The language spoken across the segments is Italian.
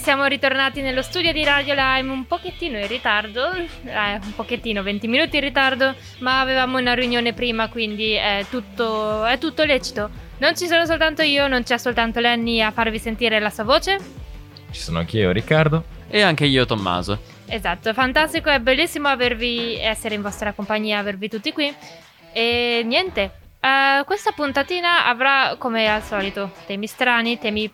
Siamo ritornati nello studio di Radio Lime un pochettino in ritardo, eh, un pochettino, 20 minuti in ritardo, ma avevamo una riunione prima, quindi è tutto, è tutto lecito. Non ci sono soltanto io, non c'è soltanto Lenny a farvi sentire la sua voce. Ci sono anch'io, Riccardo. E anche io, Tommaso. Esatto, fantastico, è bellissimo avervi, essere in vostra compagnia, avervi tutti qui. E niente, eh, questa puntatina avrà, come al solito, temi strani, temi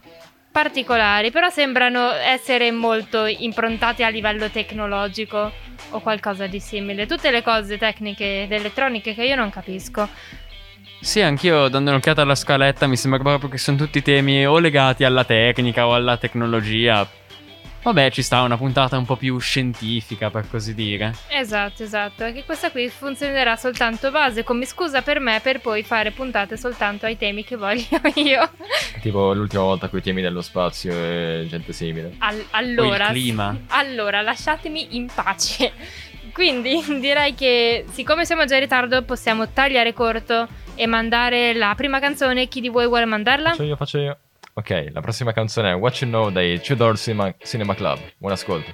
particolari, però sembrano essere molto improntati a livello tecnologico o qualcosa di simile. Tutte le cose tecniche ed elettroniche che io non capisco. Sì, anch'io dando un'occhiata alla scaletta mi sembra proprio che sono tutti temi o legati alla tecnica o alla tecnologia. Vabbè, ci sta una puntata un po' più scientifica, per così dire. Esatto, esatto. E che questa qui funzionerà soltanto base, come scusa per me per poi fare puntate soltanto ai temi che voglio io. Tipo l'ultima volta con i temi dello spazio e gente simile. Al- allora, O il clima. allora, lasciatemi in pace. Quindi direi che siccome siamo già in ritardo possiamo tagliare corto e mandare la prima canzone. Chi di voi vuole mandarla? Faccio io, faccio io. Ok, la prossima canzone è What You Know dei Tudor Cinema, Cinema Club. Buon ascolto.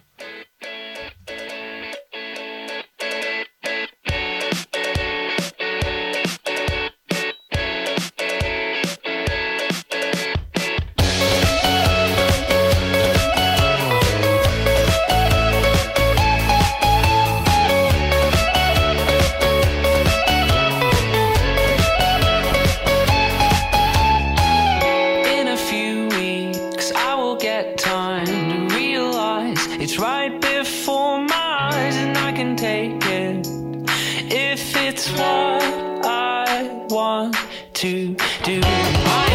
Get time to realize it's right before my eyes, and I can take it if it's what I want to do. I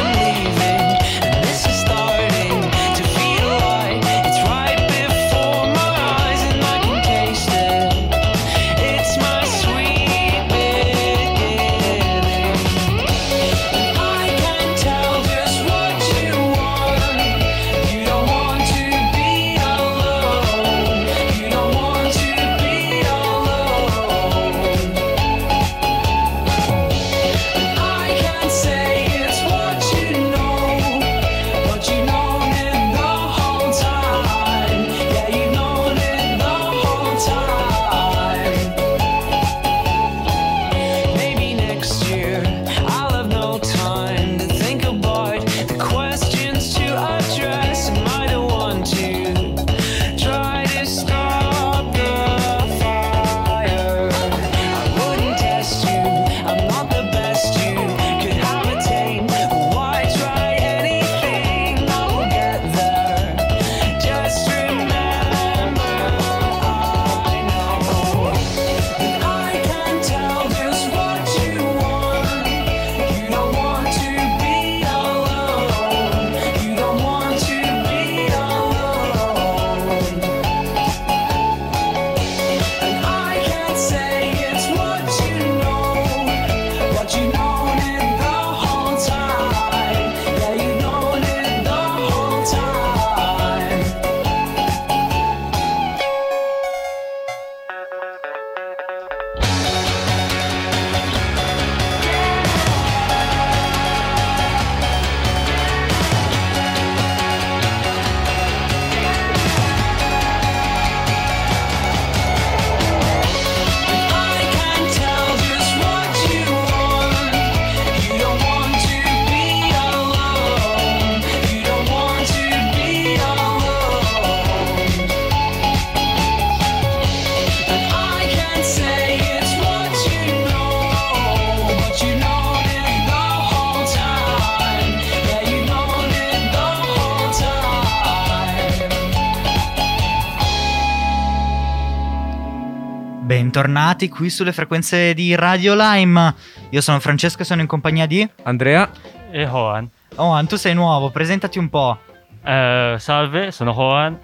Bentornati qui sulle frequenze di Radio Lime. Io sono Francesco e sono in compagnia di Andrea, E Hoan. Ohan, tu sei nuovo, presentati un po'. Eh, salve, sono Hoan.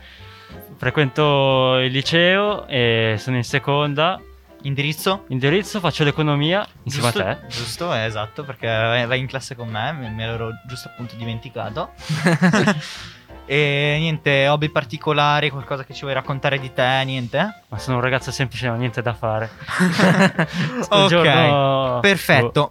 Frequento il liceo e sono in seconda. Indirizzo? Indirizzo, faccio l'economia insieme giusto, a te. Giusto, eh, esatto, perché vai in classe con me, me, me l'ero giusto appunto dimenticato. e niente, hobby particolari, qualcosa che ci vuoi raccontare di te, niente? Ma sono un ragazzo semplice, non ho niente da fare. Ok, giorno- perfetto.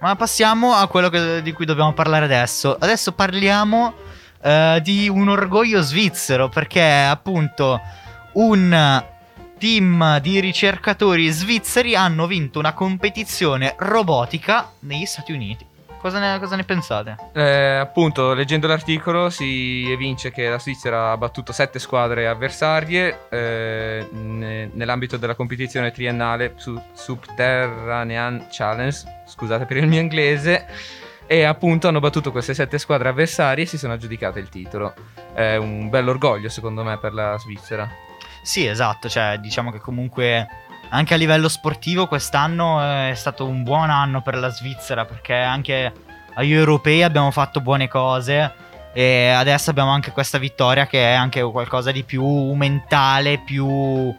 Ma passiamo a quello che- di cui dobbiamo parlare adesso. Adesso parliamo eh, di un orgoglio svizzero, perché appunto un team di ricercatori svizzeri hanno vinto una competizione robotica negli Stati Uniti. Cosa ne, cosa ne pensate? eh, appunto, leggendo l'articolo si evince che la Svizzera ha battuto sette squadre avversarie eh, ne- nell'ambito della competizione triennale su Subterranean Challenge, scusate per il mio inglese, e appunto hanno battuto queste sette squadre avversarie e si sono aggiudicate il titolo. È un bello orgoglio secondo me per la Svizzera. Sì, esatto, cioè diciamo che comunque anche a livello sportivo quest'anno eh, è stato un buon anno per la Svizzera perché anche agli europei abbiamo fatto buone cose e adesso abbiamo anche questa vittoria che è anche qualcosa di più mentale, più,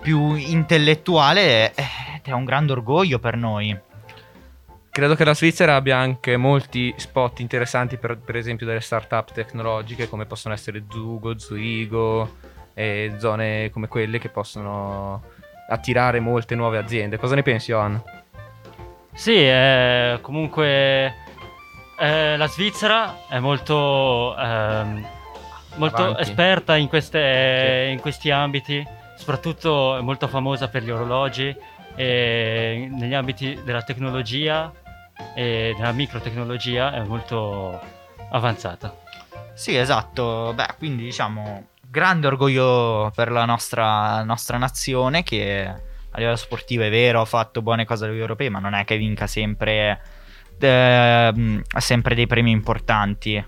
più intellettuale ed è un grande orgoglio per noi. Credo che la Svizzera abbia anche molti spot interessanti per, per esempio delle start-up tecnologiche come possono essere Zugo, Zuigo e zone come quelle che possono attirare molte nuove aziende. Cosa ne pensi, Johan? Sì, eh, comunque eh, la Svizzera è molto, ehm, molto esperta in, queste- in questi ambiti, soprattutto è molto famosa per gli orologi e negli ambiti della tecnologia e della microtecnologia è molto avanzata. Sì, esatto. Beh, quindi diciamo grande orgoglio per la nostra, nostra nazione che a livello sportivo è vero, ha fatto buone cose agli europei, ma non è che vinca sempre, ha sempre dei premi importanti.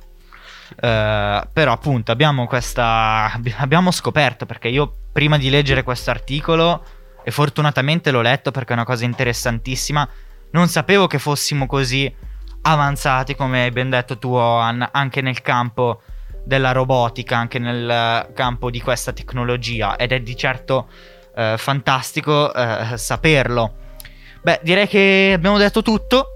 Eh, però appunto abbiamo questa abbi- abbiamo scoperto perché io prima di leggere questo articolo e fortunatamente l'ho letto perché è una cosa interessantissima non sapevo che fossimo così avanzati come hai ben detto tu Ohan anche nel campo della robotica anche nel eh, campo di questa tecnologia ed è di certo eh, fantastico eh, saperlo. Beh direi che abbiamo detto tutto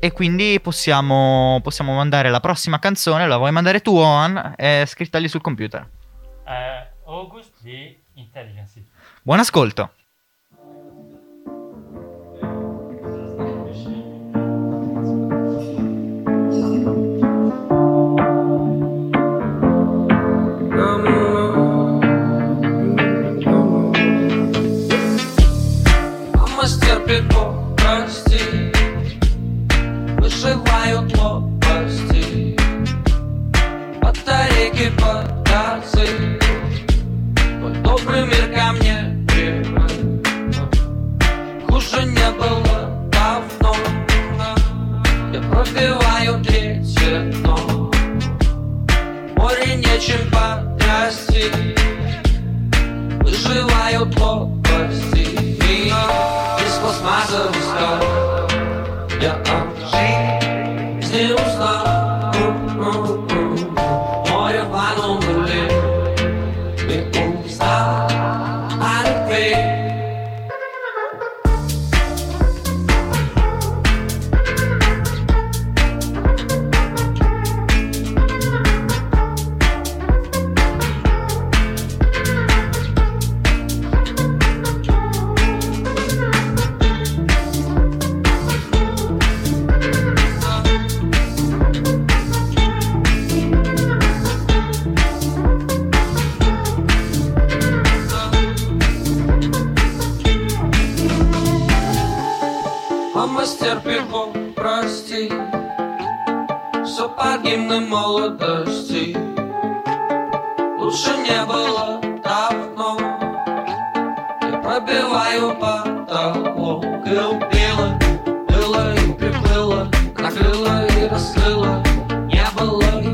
e quindi possiamo, possiamo mandare la prossima canzone. La vuoi mandare tu Ohan? È scritta lì sul computer. August di Intelligence. buon ascolto потасы Твой добрый мир ко мне Хуже не было давно. Я пробиваю третье дно Море нечем потрясти Выживают лопасти накрыло, накрыло и раскрыло, не было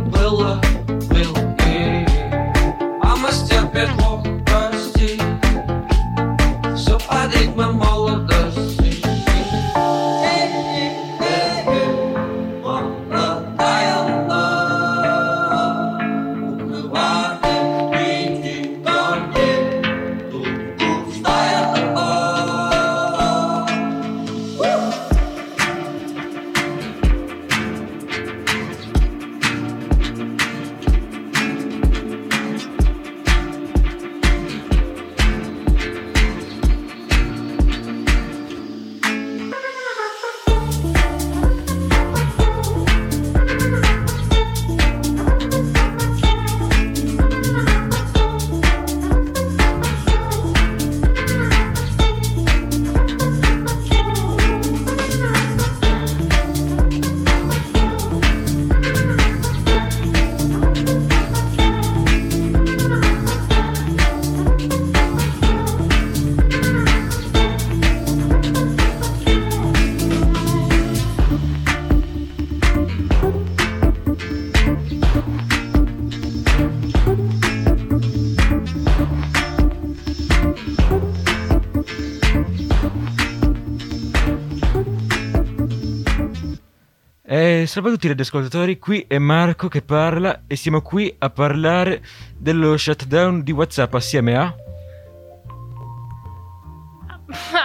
salve a tutti gli ascoltatori, qui è Marco che parla e siamo qui a parlare dello shutdown di WhatsApp assieme a...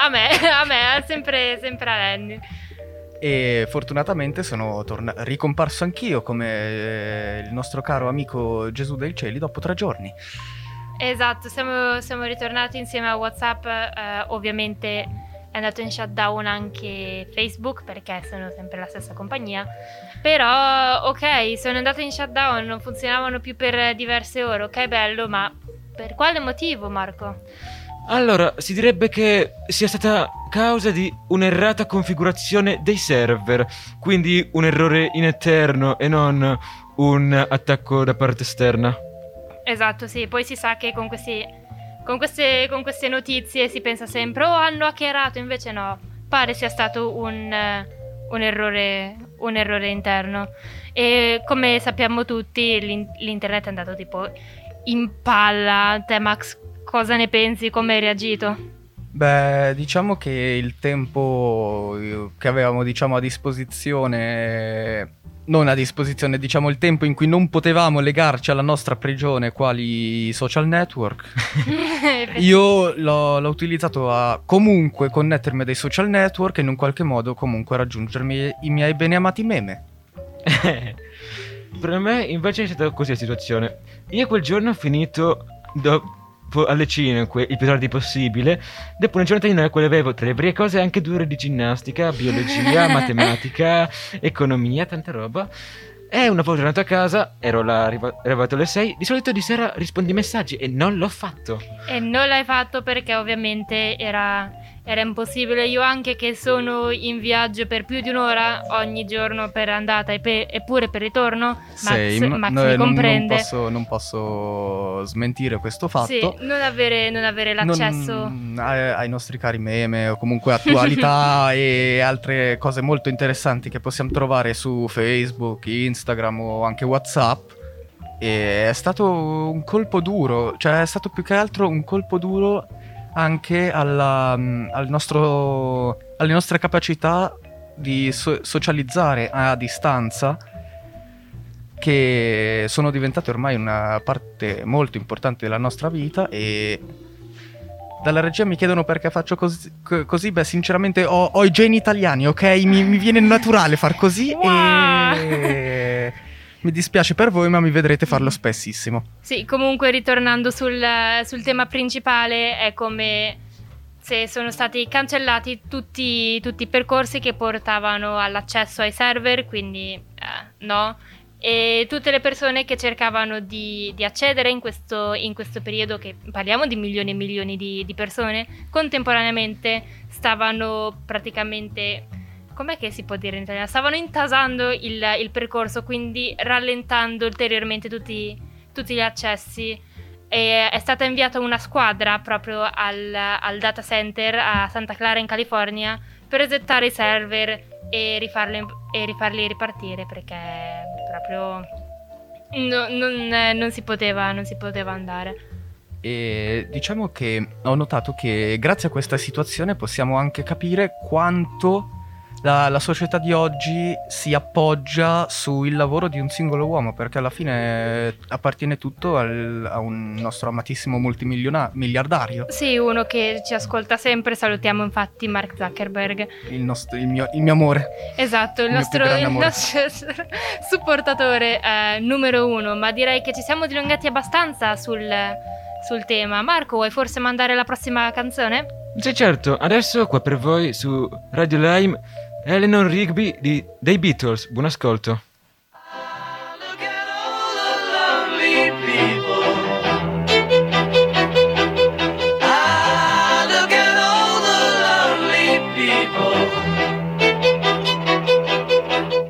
a me, a me, sempre, sempre a Lenny. E fortunatamente sono torna- ricomparso anch'io come eh, il nostro caro amico Gesù dei cieli dopo tre giorni. Esatto, siamo, siamo ritornati insieme a WhatsApp. eh, ovviamente andato in shutdown anche Facebook perché sono sempre la stessa compagnia. Però, ok, sono andate in shutdown, non funzionavano più per diverse ore. Ok, bello, ma per quale motivo, Marco? Allora, si direbbe che sia stata causa di un'errata configurazione dei server, quindi un errore in eterno e non un attacco da parte esterna. Esatto, sì. Poi si sa che con questi. Con queste, con queste notizie si pensa sempre, oh, hanno hackerato, invece no. Pare sia stato un, eh, un errore, un errore interno. E come sappiamo tutti, l'in- l'internet è andato tipo in palla. Te, Max, cosa ne pensi? Come hai reagito? Beh, diciamo che il tempo eh, che avevamo diciamo, a disposizione, non a disposizione, diciamo il tempo in cui non potevamo legarci alla nostra prigione quali social network, io l'ho, l'ho utilizzato a comunque connettermi a dei social network e in un qualche modo comunque raggiungermi i miei beneamati meme. per me invece è stata così la situazione. Io quel giorno ho finito dopo alle 5 il più tardi possibile. Dopo una giornata in cui avevo tra le varie cose anche due ore di ginnastica, biologia, matematica, economia, tanta roba. E una volta tornato a casa, ero là, arriva- arrivato alle 6. Di solito di sera rispondi ai messaggi e non l'ho fatto. E non l'hai fatto perché ovviamente era, era impossibile. Io anche che sono in viaggio per più di un'ora ogni giorno per andata e, pe- e pure per ritorno, Max, Sei- Max no, mi comprende. Non posso, non posso smentire questo fatto. Sì, non avere, non avere l'accesso. Non- ai, ai nostri cari meme o comunque attualità e altre cose molto interessanti che possiamo trovare su Facebook, Instagram o anche WhatsApp. E è stato un colpo duro, cioè è stato più che altro un colpo duro anche alla, mm, al nostro, alle nostre capacità di so- socializzare a distanza che sono diventate ormai una parte molto importante della nostra vita e dalla regia mi chiedono perché faccio così, co- così. beh sinceramente ho, ho i geni italiani, ok? Mi, mi viene naturale far così Wow. e mi dispiace per voi ma mi vedrete farlo spessissimo. Sì, comunque ritornando sul, sul tema principale, è come se sono stati cancellati tutti, tutti i percorsi che portavano all'accesso ai server, quindi eh, no. E tutte le persone che cercavano di, di accedere in questo, in questo periodo, che parliamo di milioni e milioni di, di persone, contemporaneamente stavano praticamente com'è che si può dire in italiano? Stavano intasando il, il percorso, quindi rallentando ulteriormente tutti, tutti gli accessi. E è stata inviata una squadra proprio al, al data center a Santa Clara in California per resettare i server e rifarli, e rifarli ripartire perché proprio no- non, non si poteva, non si poteva andare. E diciamo che ho notato che grazie a questa situazione possiamo anche capire quanto la, la società di oggi si appoggia sul lavoro di un singolo uomo, perché alla fine appartiene tutto al- a un nostro amatissimo multimiliardario, Sì, uno che ci ascolta sempre, salutiamo infatti Mark Zuckerberg. il, nostro- il mio, il mio amore. Esatto, il Il nostro, nostro supportatore eh, numero uno, ma direi che ci siamo dilungati abbastanza sul, sul tema. Marco, vuoi forse mandare la prossima canzone? Sì, certo, adesso qua per voi su Radio Lime Eleanor Rigby di- dei Beatles. Buon ascolto.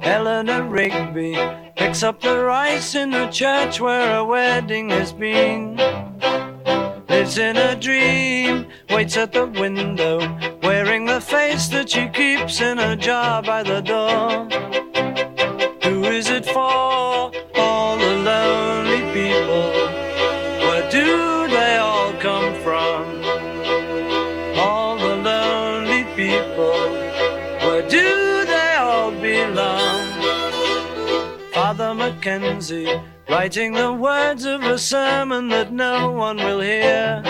The the Rigby picks up the rice in the church where a wedding has been. Lives in a dream, waits at the window, wearing the face that she keeps in a jar by the door. Who is it for? All the lonely people. Where do they all come from? All the lonely people. Where do they all belong? Father Mackenzie, writing the words of a sermon that no one will hear.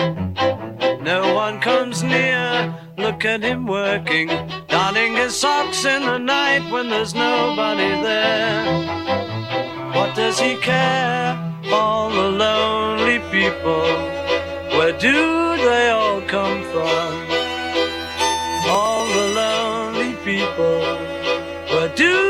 No one comes near. Look at him working, darning his socks in the night when there's nobody there. What does he care? All the lonely people. Where do they all come from? All the lonely people. Where do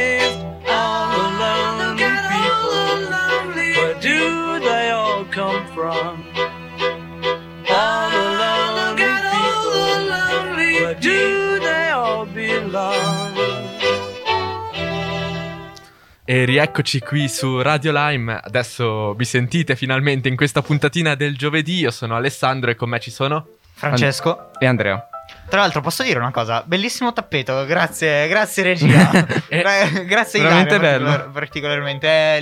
E rieccoci qui su Radio Lime. Adesso vi sentite finalmente in questa puntatina del giovedì. Io sono Alessandro e con me ci sono. Francesco. E Andrea. Tra l'altro posso dire una cosa, bellissimo tappeto, grazie, grazie regia. Gra- grazie veramente Ilaria, bello. particolar- particolarmente. È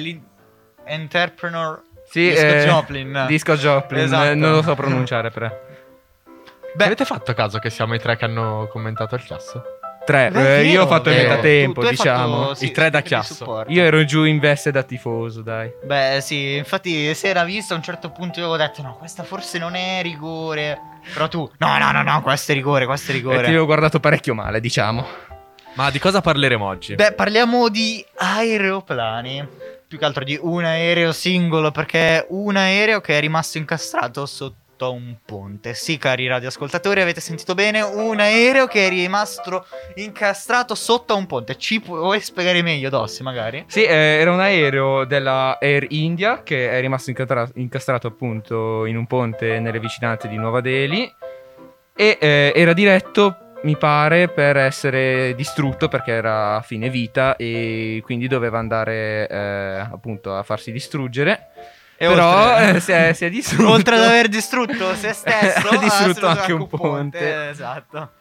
l'entrepreneur Sì, Disco eh, Joplin. Disco Joplin, Esatto. eh, non lo so pronunciare però. Beh, Avete fatto caso che siamo i tre che hanno commentato il chiasso? Tre, Beh, eh, io ho fatto il vero. metatempo, Tu- tu hai diciamo. fatto, sì, I tre da di chiasso. supporto. Io ero giù in veste da tifoso, dai. Beh, sì, infatti si era visto a un certo punto io avevo detto no, questa forse non è rigore. Però tu, no, no, no, no, questo è rigore, questo è E ti rigore. ho guardato parecchio male, diciamo. Ma di cosa parleremo oggi? Beh, parliamo di aeroplani. Più che altro di un aereo singolo, perché è un aereo che è rimasto incastrato sotto a un ponte. Sì, cari radioascoltatori, avete sentito bene? Un aereo che è rimasto incastrato sotto a un ponte. Ci puoi spiegare meglio, Dossi, magari? Sì, eh, era un aereo della Air India che è rimasto incatra- incastrato appunto in un ponte nelle vicinanze di Nuova Delhi e eh, era diretto, mi pare, per essere distrutto perché era a fine vita e quindi doveva andare eh, appunto a farsi distruggere. Però oltre- eh, si, è, si è distrutto. Oltre ad aver distrutto se stesso, Ha distrutto anche un un ponte. Esatto.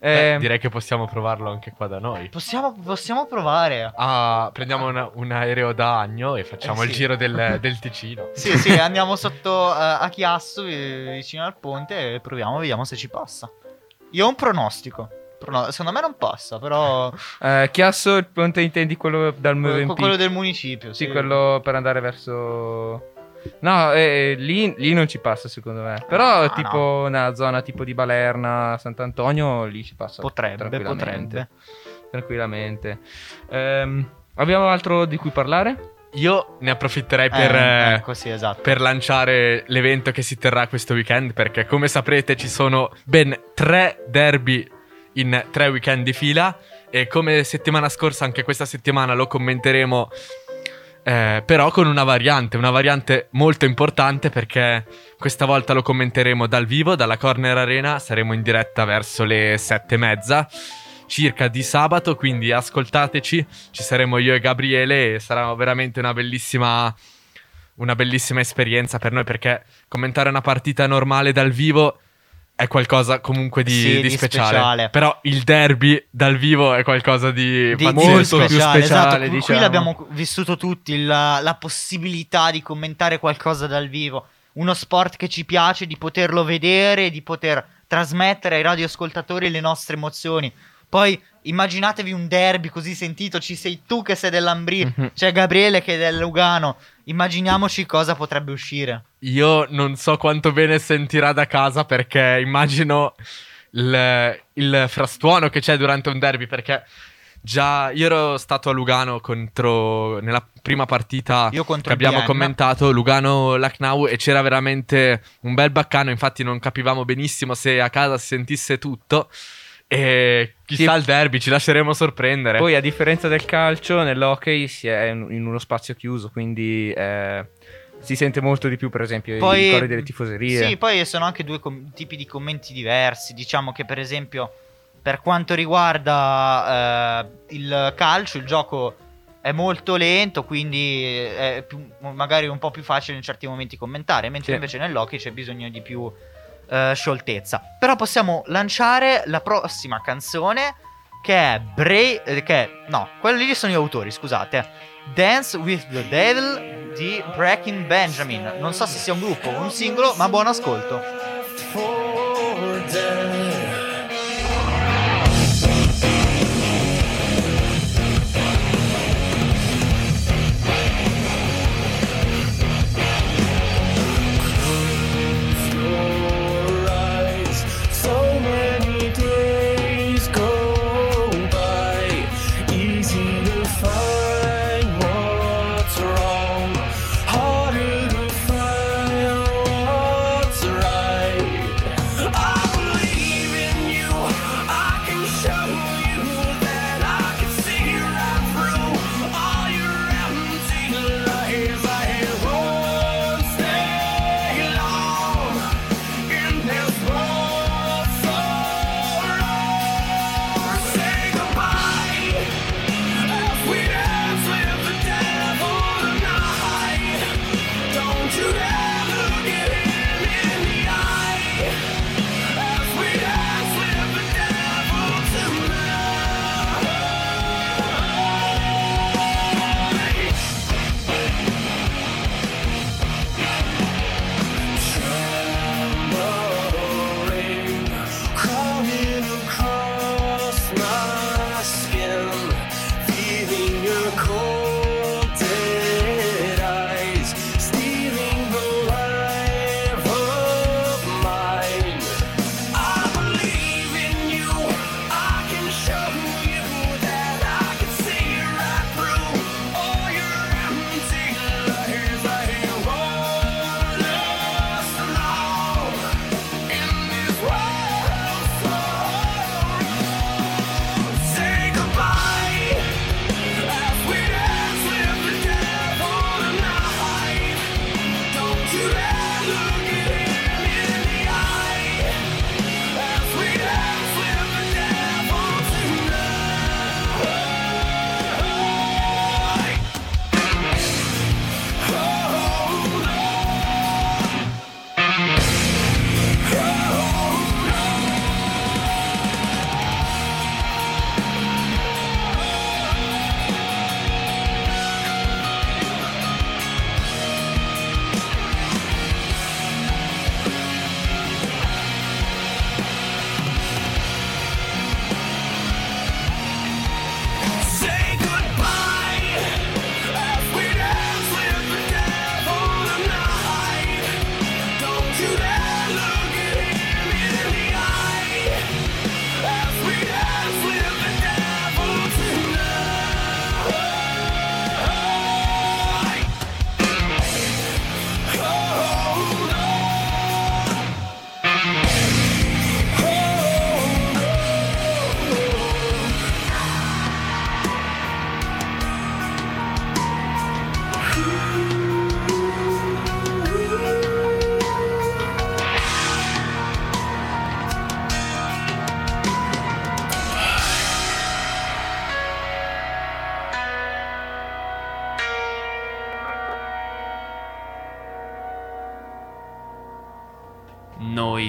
Beh, Eh, direi che possiamo provarlo anche qua da noi. Possiamo, possiamo provare. Ah, prendiamo una- un aereo da agno e facciamo Eh, il sì. giro del, del Ticino. Sì, sì, andiamo sotto eh, a Chiasso, vi- vicino al ponte, e proviamo, vediamo se ci passa. Io ho un pronostico. Prono- secondo me non passa, però. eh, Chiasso, il ponte intendi quello dal que- MVP? quello del municipio. Sì, Sì, quello per andare verso. No, eh, lì, lì non ci passa secondo me. Però No, tipo una zona tipo di Balerna, Sant'Antonio, lì ci passa. Potrebbe, tranquillamente. potrebbe. Tranquillamente. Ehm, abbiamo altro di cui parlare? Io ne approfitterei Eh, per, eh, ecco, sì, esatto. per lanciare l'evento che si terrà questo weekend perché come saprete ci sono ben tre derby in tre weekend di fila e come settimana scorsa anche questa settimana lo commenteremo Eh, però con una variante, una variante molto importante perché questa volta lo commenteremo dal vivo, dalla Corner Arena, saremo in diretta verso le sette e mezza circa di sabato, quindi ascoltateci, ci saremo io e Gabriele e sarà veramente una bellissima, una bellissima esperienza per noi perché commentare una partita normale dal vivo è qualcosa comunque di, Sì, di di speciale. speciale. Però il derby dal vivo è qualcosa di, Di- molto più speciale, esatto. Qui- Qui diciamo. l'abbiamo vissuto tutti, la, la possibilità di commentare qualcosa dal vivo. Uno sport che ci piace, di poterlo vedere, di poter trasmettere ai radioascoltatori le nostre emozioni. Poi immaginatevi un derby così sentito, ci sei tu che sei dell'Ambrì, Mhm. c'è Gabriele che è del Lugano. Immaginiamoci cosa potrebbe uscire. Io non so quanto bene sentirà da casa perché immagino il, il frastuono che c'è durante un derby perché già io ero stato a Lugano contro nella prima partita che abbiamo Vienna. commentato Lugano-Lacnau e c'era veramente un bel baccano infatti non capivamo benissimo se a casa si sentisse tutto e chissà Sì. il derby ci lasceremo sorprendere Poi, a differenza del calcio, nell'hockey si è in uno spazio chiuso, quindi eh, si sente molto di più, per esempio, Poi- i cori delle tifoserie. Sì, poi sono anche due com- tipi di commenti diversi. Diciamo che, per esempio, per quanto riguarda eh, il calcio, il gioco è molto lento, quindi è più- magari un po' più facile in certi momenti commentare, mentre Sì. invece nell'hockey c'è bisogno di più eh, scioltezza. Però possiamo lanciare la prossima canzone che è Bray eh, che è, no, quelli lì sono gli autori, scusate. Dance with the Devil di Breaking Benjamin. Non so se sia un gruppo o un singolo, ma buon ascolto.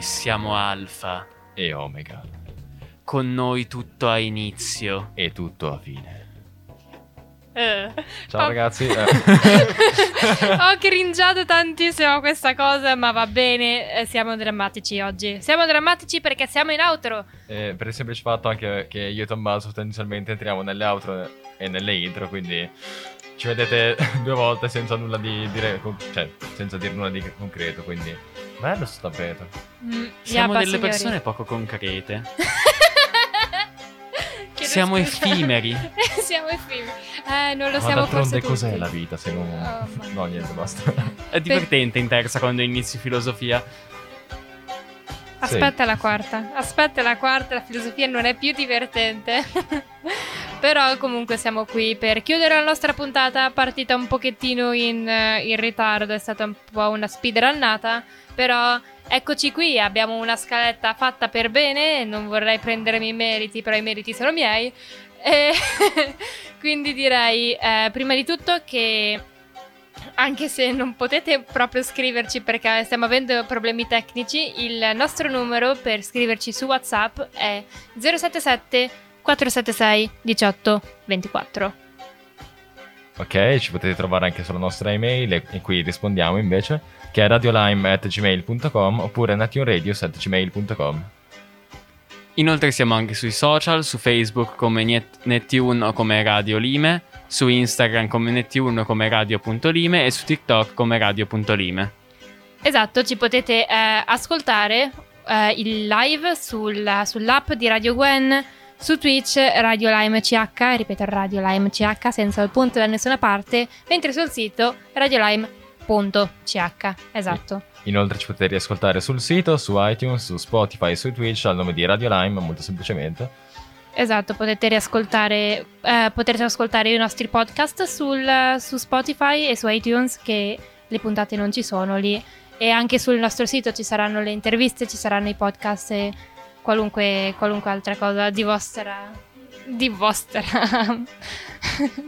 Siamo Alfa. E Omega. Con noi tutto ha inizio. E tutto a fine. Eh. Ciao Ho- ragazzi. eh. Ho cringiato tantissimo a questa cosa, ma va bene, eh, siamo drammatici oggi. Siamo drammatici perché siamo in outro. Eh, per il semplice fatto anche che io e Tommaso tendenzialmente entriamo nelle outro e nelle intro, quindi ci vedete due volte senza nulla di dire, cioè senza dire nulla di concreto, quindi bello sto tappeto. Mm, Siamo delle signori. persone poco concrete. Siamo scusa. effimeri. siamo effimeri. Eh, non lo Ma siamo d'altronde forse cos'è la vita se non... Oh, no, niente, basta. È divertente in terza quando inizi filosofia. Aspetta la quarta, aspetta la quarta, la filosofia non è più divertente. Però comunque siamo qui per chiudere la nostra puntata, partita un pochettino in, eh, in ritardo, è stata un po' una speedrunnata, però eccoci qui, abbiamo una scaletta fatta per bene, non vorrei prendermi i meriti, però i meriti sono miei. E quindi direi eh, prima di tutto che anche se non potete proprio scriverci perché stiamo avendo problemi tecnici, il nostro numero per scriverci su WhatsApp è 077 476 18 24. Ok, ci potete trovare anche sulla nostra email e- in cui rispondiamo invece, che è radiolime.gmail.com oppure nationradios.gmail.com. Inoltre siamo anche sui social, su Facebook come Net- Nettune o come Radio Lime, su Instagram come Nettune o come Radio.lime e su TikTok come Radio.lime. Esatto, ci potete eh, ascoltare eh, il live sul- sull'app di Radio Gwen, su Twitch Radio Lime CH, ripeto Radio Lime CH senza il punto da nessuna parte, mentre sul sito radiolime.ch. Esatto. Inoltre ci potete riascoltare sul sito, su iTunes, su Spotify e su Twitch al nome di Radio Lime, molto semplicemente. Esatto, potete riascoltare, eh, potrete ascoltare i nostri podcast sul- su Spotify e su iTunes che le puntate non ci sono lì e anche sul nostro sito ci saranno le interviste, ci saranno i podcast e qualunque, qualunque altra cosa di vostra... di vostra...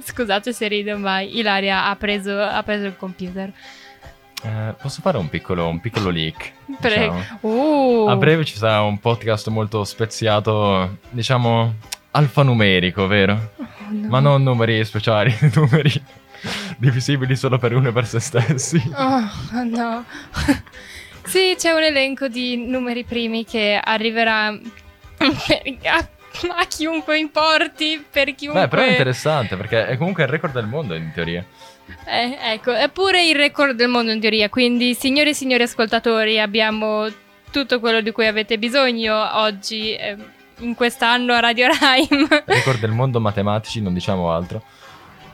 Scusate se rido ma Ilaria ha preso, ha preso il computer. Eh, posso fare un piccolo, un piccolo leak? Prego. diciamo? Uh. A breve ci sarà un podcast molto speziato, diciamo, alfanumerico, vero? Oh, no. Ma non numeri speciali, numeri divisibili solo per uno e per se stessi. Oh, no. Sì, c'è un elenco di numeri primi che arriverà a chiunque importi, per chiunque... Beh, però è interessante perché è comunque il record del mondo in teoria. Eh, ecco, è pure il record del mondo in teoria, quindi signori e signori ascoltatori, abbiamo tutto quello di cui avete bisogno oggi, eh, in quest'anno a Radio Rime. Record del mondo matematici, non diciamo altro.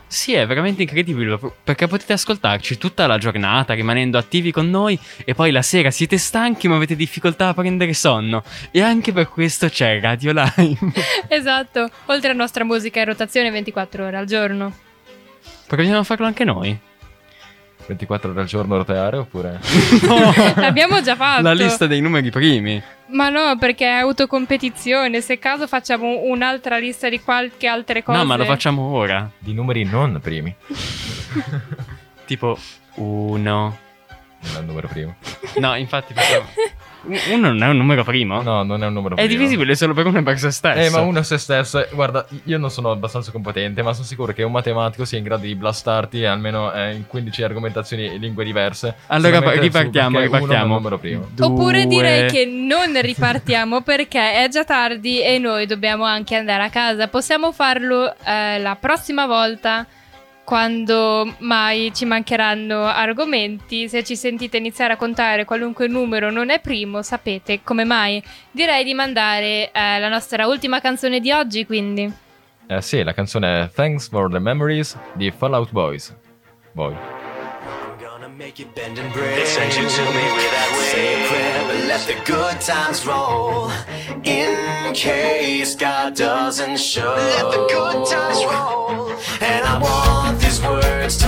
Sì, è veramente incredibile perché potete ascoltarci tutta la giornata rimanendo attivi con noi e poi la sera siete stanchi ma avete difficoltà a prendere sonno e anche per questo c'è Radio Lime. esatto, oltre a nostra musica in rotazione 24 ore al giorno. Proviamo a farlo anche noi. 24 ore al giorno roteare oppure... L'abbiamo già fatto. La lista dei numeri primi. Ma no, perché è autocompetizione. Se caso facciamo un'altra lista di qualche altre cose. No, ma lo facciamo ora. Di numeri non primi. Tipo uno. Non è un numero primo. No, infatti facciamo... Uno non è un numero primo? No, non è un numero È primo. divisibile solo per uno e per se stesso. Eh, ma uno a se stesso. eh, Guarda, io non sono abbastanza competente, ma sono sicuro che un matematico sia in grado di blastarti almeno eh, in 15 argomentazioni in lingue diverse. Allora, Solamente ripartiamo, è ripartiamo. un numero primo. Oppure Due. direi che non ripartiamo perché è già tardi e noi dobbiamo anche andare a casa. Possiamo farlo eh, la prossima volta quando mai ci mancheranno argomenti. Se ci sentite iniziare a contare qualunque numero non è primo, sapete come mai. Direi di mandare eh, la nostra ultima canzone di oggi, quindi. Eh sì, la canzone è Thanks for the Memories di Fallout Boys. Boy. They sent you to me with that way. Say a prayer, but let the good times roll. In case God doesn't show. Let the good times roll. And I these words to make things